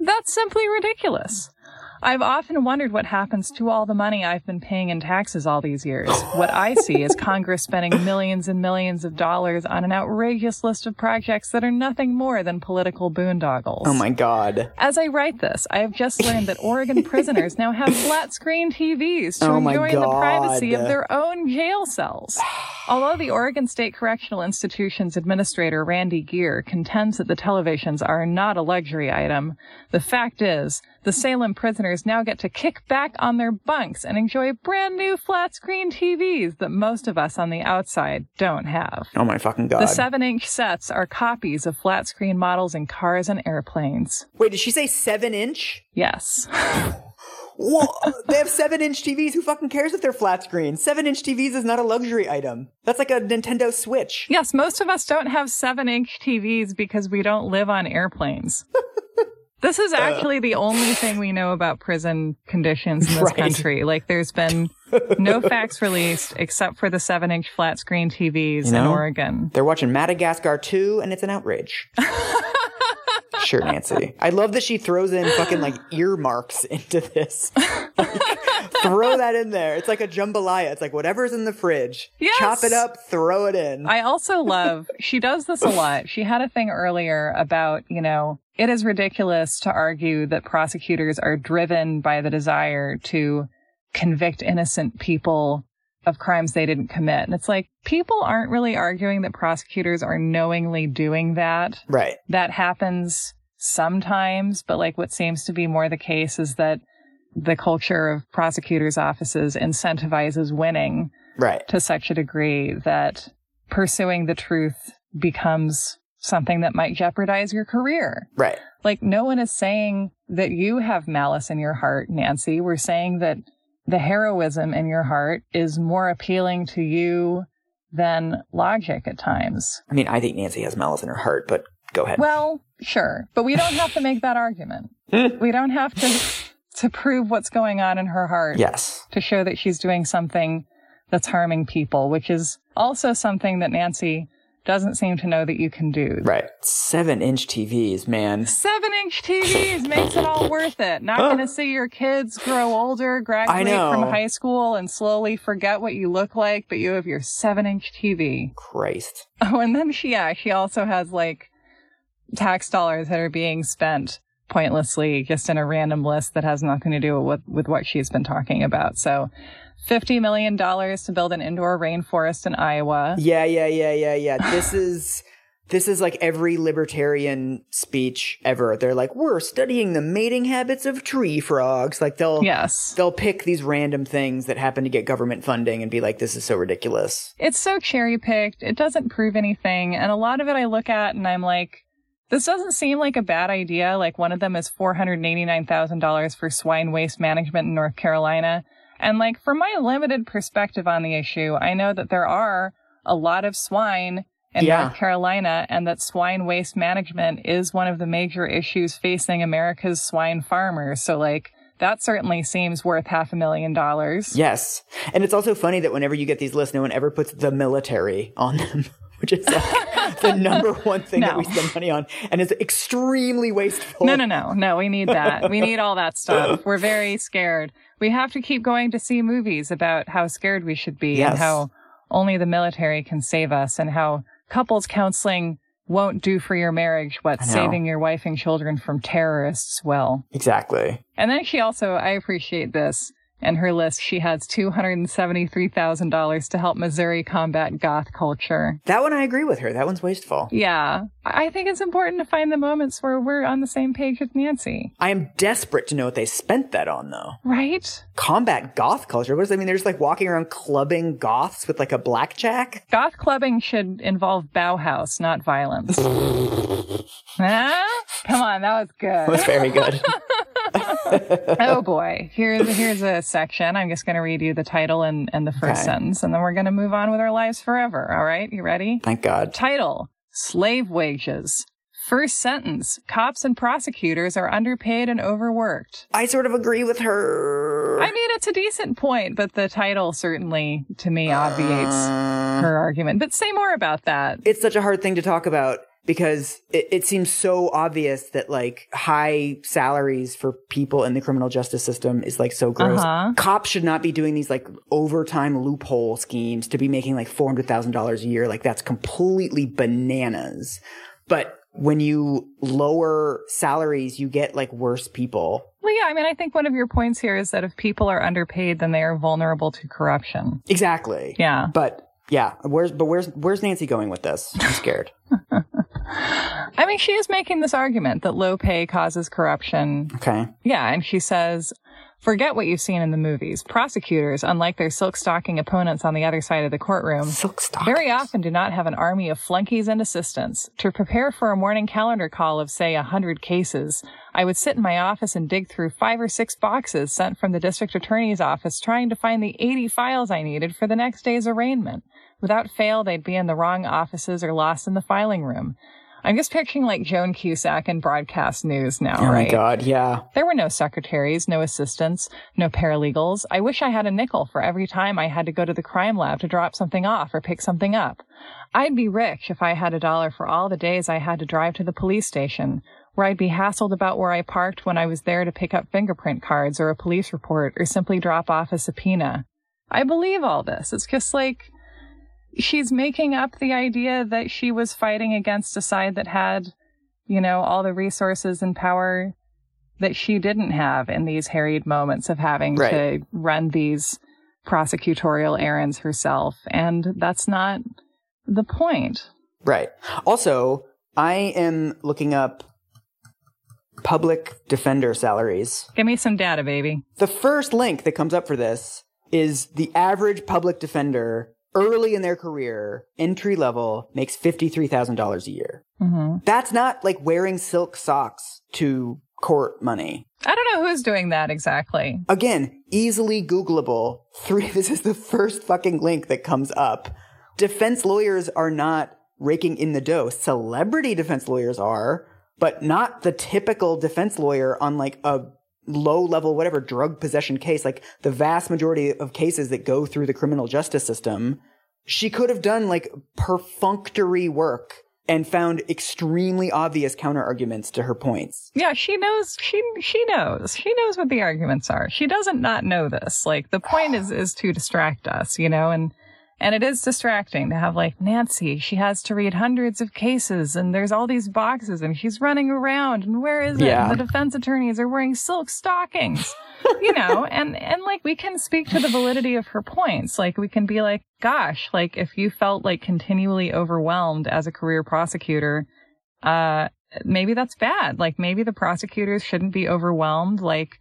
That's simply ridiculous. I've often wondered what happens to all the money I've been paying in taxes all these years. What I see is Congress spending millions and millions of dollars on an outrageous list of projects that are nothing more than political boondoggles. Oh my god. As I write this, I have just learned that Oregon prisoners now have flat screen TVs to Oh enjoy the privacy of their own jail cells. Although the Oregon State Correctional Institution's administrator, Randy Gear, contends that the televisions are not a luxury item, the fact is, the Salem prisoners now get to kick back on their bunks and enjoy brand new flat screen TVs that most of us on the outside don't have. Oh my fucking god. The 7 inch sets are copies of flat screen models in cars and airplanes. Wait, did she say seven inch? Yes. Whoa, they have seven inch TVs. Who fucking cares if they're flat screen? Seven inch TVs is not a luxury item. That's like a Nintendo Switch. Yes, most of us don't have 7 inch TVs because we don't live on airplanes. This is uh, actually the only thing we know about prison conditions in this Right. country. Like, there's been no facts released except for the 7 inch flat screen TVs in know? Oregon. They're watching Madagascar 2 and it's an outrage. sure, Nancy. I love that she throws in fucking like earmarks into this. Like, throw that in there. It's like a jambalaya. It's like whatever's in the fridge. Yes. Chop it up, throw it in. I also love, she does this a lot. She had a thing earlier about, you know, it is ridiculous to argue that prosecutors are driven by the desire to convict innocent people of crimes they didn't commit. And it's like, people aren't really arguing that prosecutors are knowingly doing that. right. That happens sometimes, but like what seems to be more the case is that the culture of prosecutors' offices incentivizes winning Right. to such a degree that pursuing the truth becomes something that might jeopardize your career. Right. Like, no one is saying that you have malice in your heart, Nancy. We're saying that the heroism in your heart is more appealing to you than logic at times. I mean, I think Nancy has malice in her heart, but go ahead. Well, sure, but we don't have to make that argument. we don't have to to prove what's going on in her heart yes. to show that she's doing something that's harming people, which is also something that Nancy doesn't seem to know that you can do. Right. Seven inch TVs, man. Seven inch TVs makes it all worth it. Not going to see your kids grow older, graduate from high school, and slowly forget what you look like, but you have your seven inch TV. Christ. Oh, and then she, yeah, she also has like tax dollars that are being spent pointlessly just in a random list that has nothing to do with, with what she's been talking about. So $50 million to build an indoor rainforest in Iowa. Yeah, yeah, yeah, yeah, yeah. This is this is like every libertarian speech ever. They're like, "We're studying the mating habits of tree frogs." Like they'll Yes. they'll pick these random things that happen to get government funding and be like, "This is so ridiculous." It's so cherry picked. It doesn't prove anything. And a lot of it I look at and I'm like, this doesn't seem like a bad idea. Like one of them is $489,000 for swine waste management in North Carolina. And like from my limited perspective on the issue, I know that there are a lot of swine in Yeah. North Carolina and that swine waste management is one of the major issues facing America's swine farmers. So like that certainly seems worth half a million dollars. Yes, and it's also funny that whenever you get these lists, no one ever puts the military on them, which is like the number one thing that we spend money on, and it's extremely wasteful. No, no, no, no. We need that. We need all that stuff. We're very scared. We have to keep going to see movies about how scared we should be Yes. and how only the military can save us and how couples counseling won't do for your marriage what saving your wife and children from terrorists will. Exactly. And then she also, I appreciate this. In her list, she has $273,000 to help Missouri combat goth culture. That one I agree with her. That one's wasteful. Yeah. I I think it's important to find the moments where we're on the same page with Nancy. I am desperate to know what they spent that on, though. Right? Combat goth culture. What does that mean? They're just like walking around clubbing goths with like a blackjack? Goth clubbing should involve Bauhaus, not violence. ah, come on, that was good. That was very good. oh boy, here's here's a section. I'm just going to read you the title and, and the first Okay. sentence, and then we're going to move on with our lives forever. All right, you ready? Thank God. Title: Slave wages. First sentence: Cops and prosecutors are underpaid and overworked. I sort of agree with her. I mean, it's a decent point, but the title certainly, to me, obviates Uh, her argument. But say more about that. it's such a hard thing to talk about because it, it seems so obvious that like high salaries for people in the criminal justice system is like so gross. Uh-huh. Cops should not be doing these like overtime loophole schemes to be making like four hundred thousand dollars a year. Like that's completely bananas. But when you lower salaries, you get like worse people. Well, yeah, I mean, I think one of your points here is that if people are underpaid, then they are vulnerable to corruption. Exactly. Yeah. But yeah, where's but where's where's Nancy going with this? I'm scared. I mean, she is making this argument that low pay causes corruption. Okay. Yeah, and she says, forget what you've seen in the movies. Prosecutors, unlike their silk stocking opponents on the other side of the courtroom, very often do not have an army of flunkies and assistants. To prepare for a morning calendar call of, say, a hundred cases, I would sit in my office and dig through five or six boxes sent from the district attorney's office trying to find the 80 files I needed for the next day's arraignment. Without fail, they'd be in the wrong offices or lost in the filing room. I'm just picturing like Joan Cusack in broadcast news now, Oh right? my god, yeah. There were no secretaries, no assistants, no paralegals. I wish I had a nickel for every time I had to go to the crime lab to drop something off or pick something up. I'd be rich if I had a dollar for all the days I had to drive to the police station, where I'd be hassled about where I parked when I was there to pick up fingerprint cards or a police report or simply drop off a subpoena. I believe all this. It's just like she's making up the idea that she was fighting against a side that had, you know, all the resources and power that she didn't have in these harried moments of having Right. to run these prosecutorial errands herself. And that's not the point. Right. Also, I am looking up public defender salaries. Give me some data, baby. The first link that comes up for this is the average public defender early in their career, entry level, makes $53,000 a year. hmm That's not like wearing silk socks to court money. I don't know who's doing that exactly. Again, easily Googleable. Three, this is the first fucking link that comes up. Defense lawyers are not raking in the dough. Celebrity defense lawyers are, but not the typical defense lawyer on like a low level, whatever drug possession case. Like the vast majority of cases that go through the criminal justice system, she could have done like perfunctory work and found extremely obvious counter arguments to her points. Yeah, she knows. She she knows. She knows what the arguments are. She doesn't not know this. Like the point is is to distract us, you know, and and it is distracting to have like Nancy. She has to read hundreds of cases, and there's all these boxes, and she's running around, and where is it? Yeah. The defense attorneys are wearing silk stockings, you know, and and like we can speak to the validity of her points. Like we can be like, gosh, like if you felt like continually overwhelmed as a career prosecutor, uh maybe that's bad. Like maybe the prosecutors shouldn't be overwhelmed. Like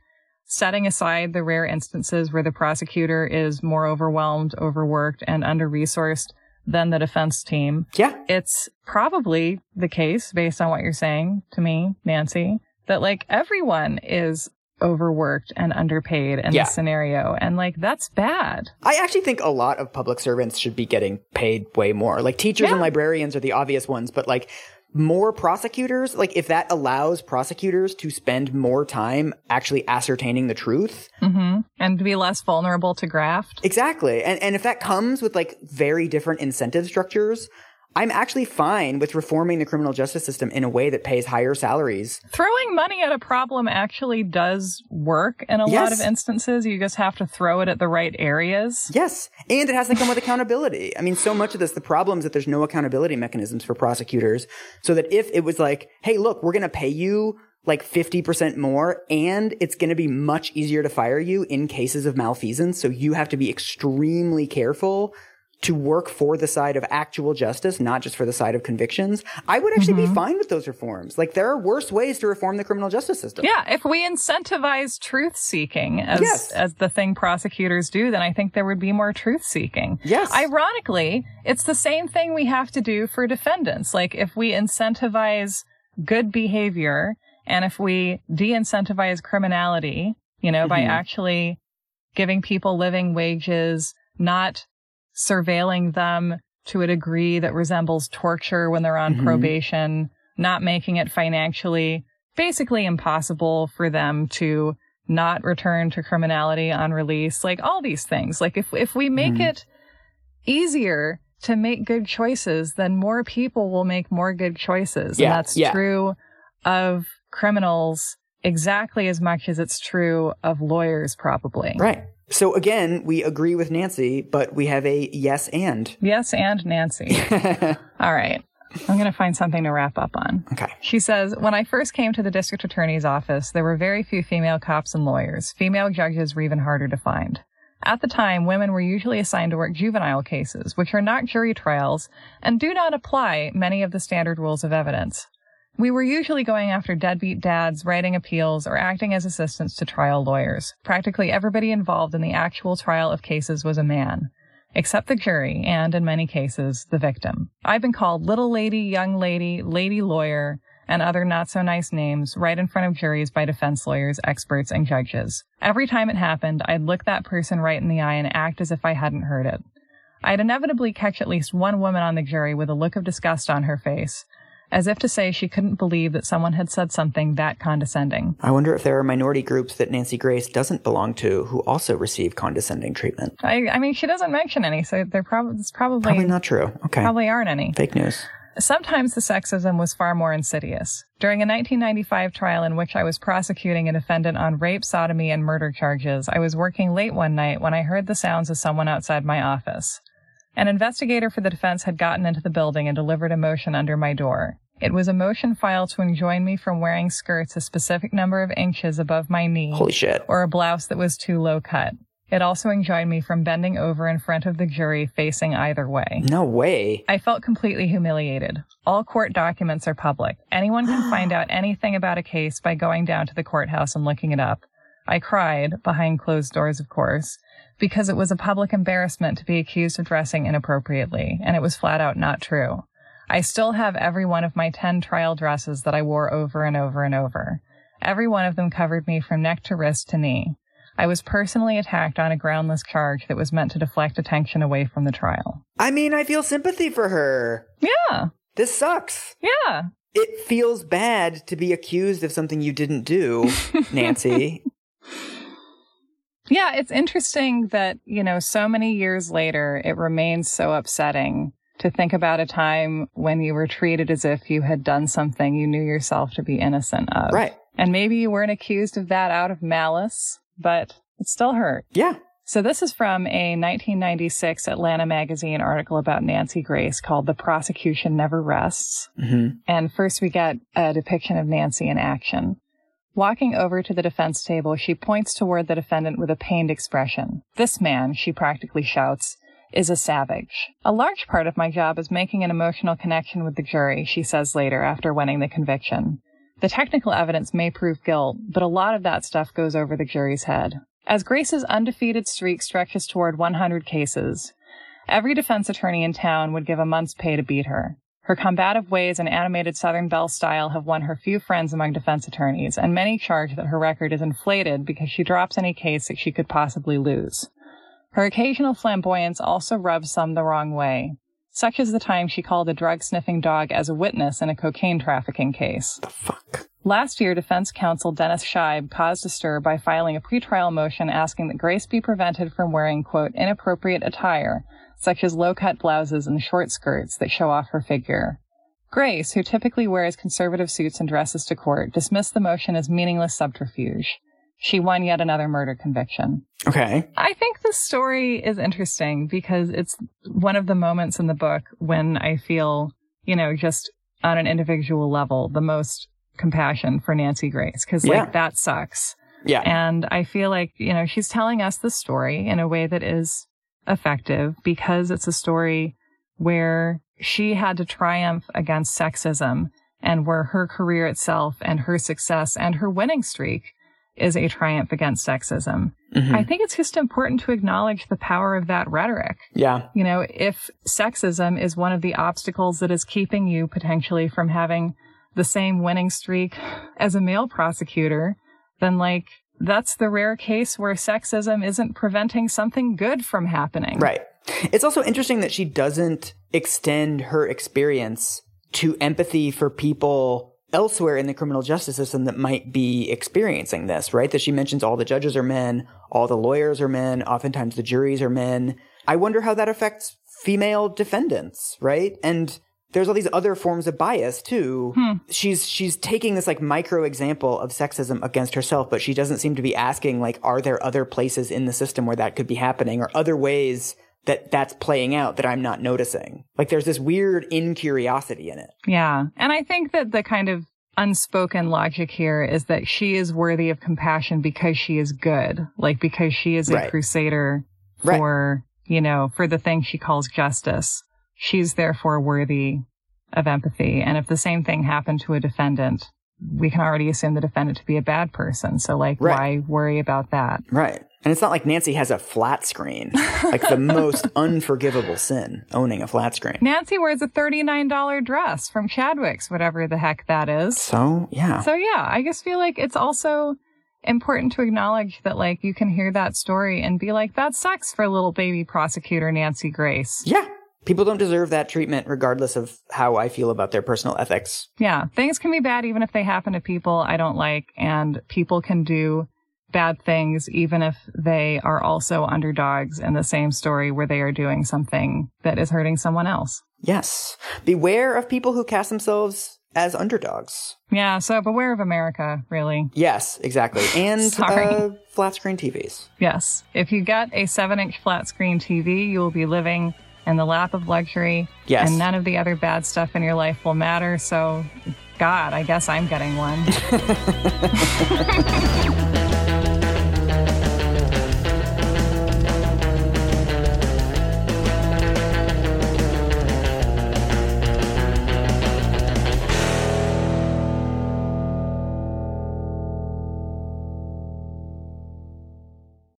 setting aside the rare instances where the prosecutor is more overwhelmed, overworked, and under resourced than the defense team. Yeah. It's probably the case based on what you're saying to me, Nancy, that like everyone is overworked and underpaid in Yeah. this scenario. And like that's bad. I actually think a lot of public servants should be getting paid way more. Like teachers and librarians are the obvious ones, but like more prosecutors, like if that allows prosecutors to spend more time actually ascertaining the truth. hmm And to be less vulnerable to graft. Exactly. And and if that comes with like very different incentive structures, I'm actually fine with reforming the criminal justice system in a way that pays higher salaries. Throwing money at a problem actually does work in a Yes. lot of instances. You just have to throw it at the right areas. Yes. And it has to come with accountability. I mean, so much of this, the problem is that there's no accountability mechanisms for prosecutors. So that if it was like, hey, look, we're going to pay you like 50% more and it's going to be much easier to fire you in cases of malfeasance. So you have to be extremely careful to work for the side of actual justice, not just for the side of convictions. I would actually be fine with those reforms. Like there are worse ways to reform the criminal justice system. Yeah, if we incentivize truth seeking as Yes. as the thing prosecutors do, then I think there would be more truth seeking. Yes. Ironically, it's the same thing we have to do for defendants. Like if we incentivize good behavior and if we de-incentivize criminality, you know, by Mhm. actually giving people living wages, not surveilling them to a degree that resembles torture when they're on Mhm. probation, not making it financially basically impossible for them to not return to criminality on release, like all these things. Like if if we make Mhm. it easier to make good choices, then more people will make more good choices. Yeah, and that's yeah. true of criminals exactly as much as it's true of lawyers probably. Right. So again, we agree with Nancy, but we have a yes and. Yes, and Nancy. All right. I'm going to find something to wrap up on. okay. She says, When I first came to the district attorney's office, there were very few female cops and lawyers. Female judges were even harder to find. At the time, women were usually assigned to work juvenile cases, which are not jury trials and do not apply many of the standard rules of evidence. We were usually going after deadbeat dads, writing appeals, or acting as assistants to trial lawyers. Practically everybody involved in the actual trial of cases was a man except the jury and, in many cases, the victim. I've been called little lady, young lady, lady lawyer, and other not so nice names right in front of juries by defense lawyers, experts, and judges. Every time it happened, I'd look that person right in the eye and act as if I hadn't heard it. I'd inevitably catch at least one woman on the jury with a look of disgust on her face, as if to say she couldn't believe that someone had said something that condescending. I wonder if there are minority groups that Nancy Grace doesn't belong to who also receive condescending treatment. I, I mean, she doesn't mention any, so they're probably, it's probably, Probably not true. Okay. probably aren't any. Fake news. Sometimes the sexism was far more insidious. During a 1995 trial in which I was prosecuting a defendant on rape, sodomy, and murder charges, I was working late one night when I heard the sounds of someone outside my office. An investigator for the defense had gotten into the building and delivered a motion under my door. It was a motion filed to enjoin me from wearing skirts a specific number of inches above my knee Holy shit. or a blouse that was too low cut. It also enjoined me from bending over in front of the jury facing either way. No way. I felt completely humiliated. All court documents are public. Anyone can find out anything about a case by going down to the courthouse and looking it up. I cried, behind closed doors, of course, because it was a public embarrassment to be accused of dressing inappropriately, and it was flat out not true. I still have every one of my 10 trial dresses that I wore over and over and over. Every one of them covered me from neck to wrist to knee. I was personally attacked on a groundless charge that was meant to deflect attention away from the trial. I mean, I feel sympathy for her. Yeah, This sucks. yeah. It feels bad to be accused of something you didn't do, Nancy. Yeah, it's interesting that, you know, so many years later, it remains so upsetting to think about a time when you were treated as if you had done something you knew yourself to be innocent of. right. And maybe you weren't accused of that out of malice, but it still hurt. Yeah. So this is from a 1996 Atlanta magazine article about Nancy Grace called The Prosecution Never Rests. hmm And first we get a depiction of Nancy in action. Walking over to the defense table, she points toward the defendant with a pained expression. This man, she practically shouts, is a savage. A large part of my job is making an emotional connection with the jury, she says later after winning the conviction. The technical evidence may prove guilt, but a lot of that stuff goes over the jury's head. As Grace's undefeated streak stretches toward 100 cases, every defense attorney in town would give a month's pay to beat her. Her combative ways and animated Southern Belle style have won her few friends among defense attorneys, and many charge that her record is inflated because she drops any case that she could possibly lose. Her occasional flamboyance also rubs some the wrong way, such as the time she called a drug sniffing dog as a witness in a cocaine trafficking case. The fuck? Last year, defense counsel Dennis Scheib caused a stir by filing a pretrial motion asking that Grace be prevented from wearing, quote, inappropriate attire, such as low-cut blouses and short skirts that show off her figure. Grace, who typically wears conservative suits and dresses to court, dismissed the motion as meaningless subterfuge. She won yet another murder conviction. Okay. I think the story is interesting because it's one of the moments in the book when I feel, you know, just on an individual level, the most compassion for Nancy Grace because Yeah. like that sucks. Yeah. And I feel like, you know, she's telling us the story in a way that is effective because it's a story where she had to triumph against sexism and where her career itself and her success and her winning streak is a triumph against sexism. Mhm. I think it's just important to acknowledge the power of that rhetoric. yeah. You know, if sexism is one of the obstacles that is keeping you potentially from having the same winning streak as a male prosecutor, then like that's the rare case where sexism isn't preventing something good from happening. Right. It's also interesting that she doesn't extend her experience to empathy for people elsewhere in the criminal justice system that might be experiencing this, right? That she mentions all the judges are men, all the lawyers are men, oftentimes the juries are men. I wonder how that affects female defendants, right? And there's all these other forms of bias too. Hmm. She's she's taking this like micro example of sexism against herself, but she doesn't seem to be asking like are there other places in the system where that could be happening or other ways that that's playing out that I'm not noticing. Like there's this weird incuriosity in it. Yeah. And I think that the kind of unspoken logic here is that she is worthy of compassion because she is good, like because she is a Right. crusader Right. for, you know, for the thing she calls justice. She's therefore worthy of empathy. And if the same thing happened to a defendant, we can already assume the defendant to be a bad person. So like, Right. why worry about that? Right. And it's not like Nancy has a flat screen, like the most unforgivable sin, owning a flat screen. Nancy wears a $39 dress from Chadwick's, whatever the heck that is. So, yeah. So yeah, I just feel like it's also important to acknowledge that like you can hear that story and be like, that sucks for little baby prosecutor Nancy Grace. yeah. People don't deserve that treatment regardless of how I feel about their personal ethics. Yeah, things can be bad even if they happen to people I don't like, and people can do bad things even if they are also underdogs in the same story where they are doing something that is hurting someone else. Yes. Beware of people who cast themselves as underdogs. Yeah, so beware of America, really. Yes, exactly. And Sorry. uh, flat screen TVs. Yes. If you get a seven inch flat screen TV, you will be living in the lap of luxury. Yes. And none of the other bad stuff in your life will matter. So, God, I guess I'm getting one.